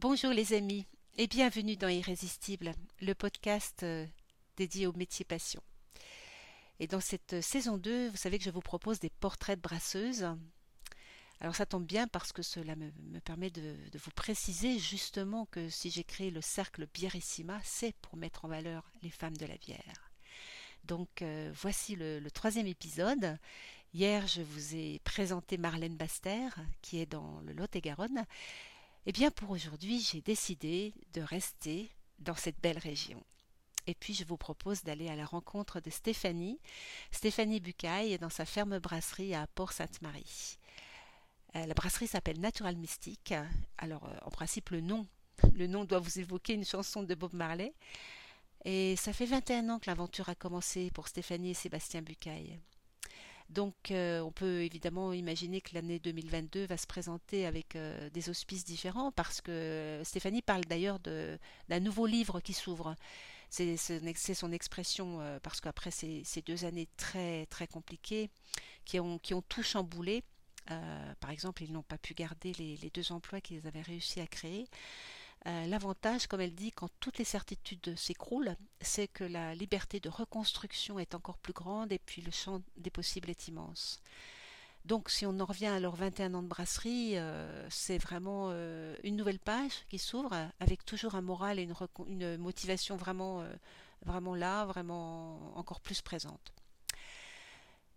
Bonjour les amis et bienvenue dans Irrésistible, le podcast euh, dédié au métier passion. Et dans cette euh, saison 2, vous savez que je vous propose des portraits de brasseuses. Alors ça tombe bien parce que cela me, permet de, vous préciser justement que si j'ai créé le cercle Bierissima, c'est pour mettre en valeur les femmes de la bière. Donc euh, voici le, le, troisième épisode. Hier, je vous ai présenté Marlène Baster, qui est dans le Lot-et-Garonne, eh bien pour aujourd'hui, j'ai décidé de rester dans cette belle région. Et puis je vous propose d'aller à la rencontre de Stéphanie, Stéphanie Bucaille, dans sa ferme brasserie à Port-Sainte-Marie. Euh, la brasserie s'appelle Natural Mystique. Alors euh, en principe le nom, le nom doit vous évoquer une chanson de Bob Marley. Et ça fait 21 ans que l'aventure a commencé pour Stéphanie et Sébastien Bucaille. Donc euh, on peut évidemment imaginer que l'année 2022 va se présenter avec euh, des auspices différents parce que Stéphanie parle d'ailleurs d'un nouveau livre qui s'ouvre. C'est son expression euh, parce qu'après ces, deux années très très compliquées qui ont, qui ont tout chamboulé, par exemple ils n'ont pas pu garder les deux emplois qu'ils avaient réussi à créer. Euh, l'avantage, comme elle dit, quand toutes les certitudes s'écroulent, c'est que la liberté de reconstruction est encore plus grande et puis le champ des possibles est immense. Donc si on en revient à leurs 21 ans de brasserie, euh, c'est vraiment euh, une nouvelle page qui s'ouvre avec toujours un moral et une, une motivation vraiment, vraiment là, vraiment encore plus présente.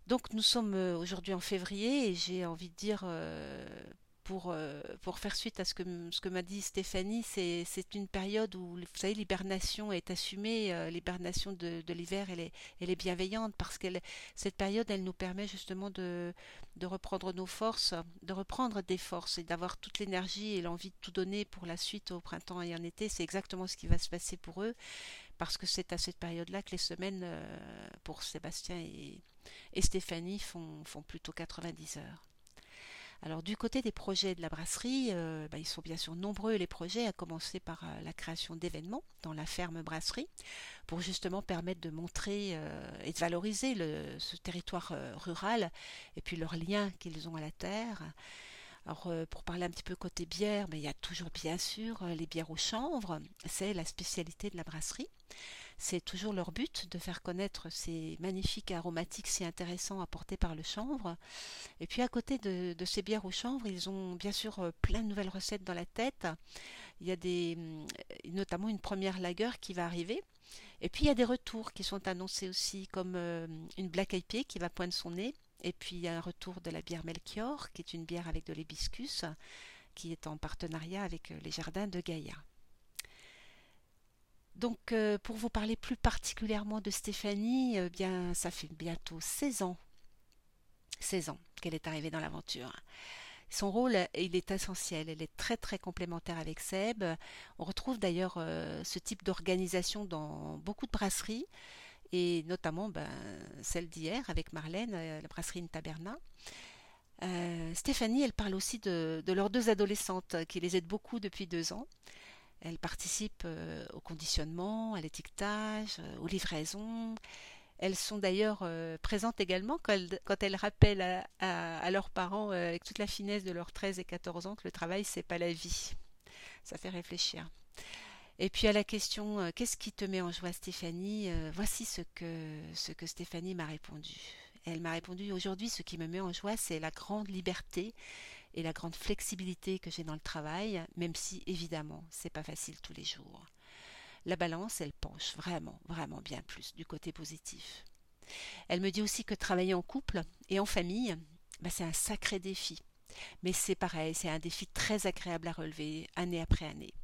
Donc nous sommes aujourd'hui en février et j'ai envie de dire pour, euh, pour faire suite à ce que, ce que m'a dit Stéphanie, c'est, une période où, vous savez, l'hibernation est assumée, euh, l'hibernation de, de l'hiver, elle est, elle est bienveillante parce que cette période, elle nous permet justement de, de reprendre nos forces, de reprendre des forces et d'avoir toute l'énergie et l'envie de tout donner pour la suite au printemps et en été. C'est exactement ce qui va se passer pour eux parce que c'est à cette période-là que les semaines euh, pour Sébastien et, et Stéphanie font, font plutôt 90 heures. Alors du côté des projets de la brasserie, euh, bah, ils sont bien sûr nombreux les projets, à commencer par euh, la création d'événements dans la ferme brasserie, pour justement permettre de montrer euh, et de valoriser ce territoire rural et puis leurs liens qu'ils ont à la terre. Alors pour parler un petit peu côté bière, mais il y a toujours bien sûr les bières au chanvre, c'est la spécialité de la brasserie. C'est toujours leur but de faire connaître ces magnifiques aromatiques si intéressants apportés par le chanvre. Et puis à côté de, ces bières au chanvre, ils ont bien sûr euh, plein de nouvelles recettes dans la tête. Il y a euh, notamment une première lagueur qui va arriver. Et puis il y a des retours qui sont annoncés aussi, comme euh, une Black IPA qui va poindre son nez. Et puis il y a un retour de la bière Melchior, qui est une bière avec de l'hibiscus, qui est en partenariat avec les jardins de Gaïa. Donc, euh, pour vous parler plus particulièrement de Stéphanie, euh, ça fait bientôt 16 ans, 16 ans qu'elle est arrivée dans l'aventure. Son rôle, il est essentiel. Elle est très très complémentaire avec Seb. On retrouve d'ailleurs euh, ce type d'organisation dans beaucoup de brasseries et notamment ben, celle d'hier avec Marlène, la brasserie Taberna. Stéphanie, elle parle aussi de, leurs deux adolescentes qui les aident beaucoup depuis deux ans. Elle participe euh, au conditionnement, à l'étiquetage, euh, aux livraisons. Elles sont d'ailleurs euh, présentes également quand, elles rappellent à, leurs parents avec toute la finesse de leurs 13 et 14 ans que le travail c'est pas la vie. Ça fait réfléchir. Et puis à la question qu'est-ce qui te met en joie Stéphanie Voici ce que Stéphanie m'a répondu. Elle m'a répondu aujourd'hui ce qui me met en joie c'est la grande liberté et la grande flexibilité que j'ai dans le travail, même si évidemment c'est pas facile tous les jours. La balance, elle penche vraiment, vraiment bien plus du côté positif. Elle me dit aussi que travailler en couple et en famille, bah, c'est un sacré défi. Mais c'est pareil, c'est un défi très agréable à relever année après année.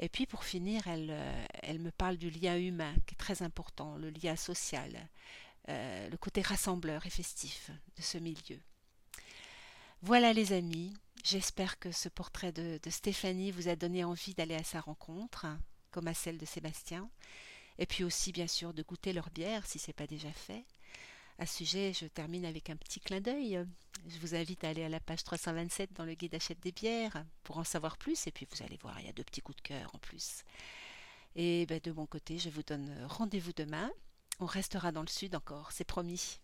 Et puis pour finir, elle, euh, me parle du lien humain qui est très important, le lien social, euh, le côté rassembleur et festif de ce milieu. Voilà les amis, j'espère que ce portrait de, Stéphanie vous a donné envie d'aller à sa rencontre, comme à celle de Sébastien, et puis aussi bien sûr de goûter leur bière si ce n'est pas déjà fait. À ce sujet, je termine avec un petit clin d'œil. Je vous invite à aller à la page 327 dans le guide Achète des bières pour en savoir plus, et puis vous allez voir, il y a deux petits coups de cœur en plus. Et ben, de mon côté, je vous donne rendez-vous demain. On restera dans le sud encore, c'est promis.